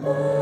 Oh.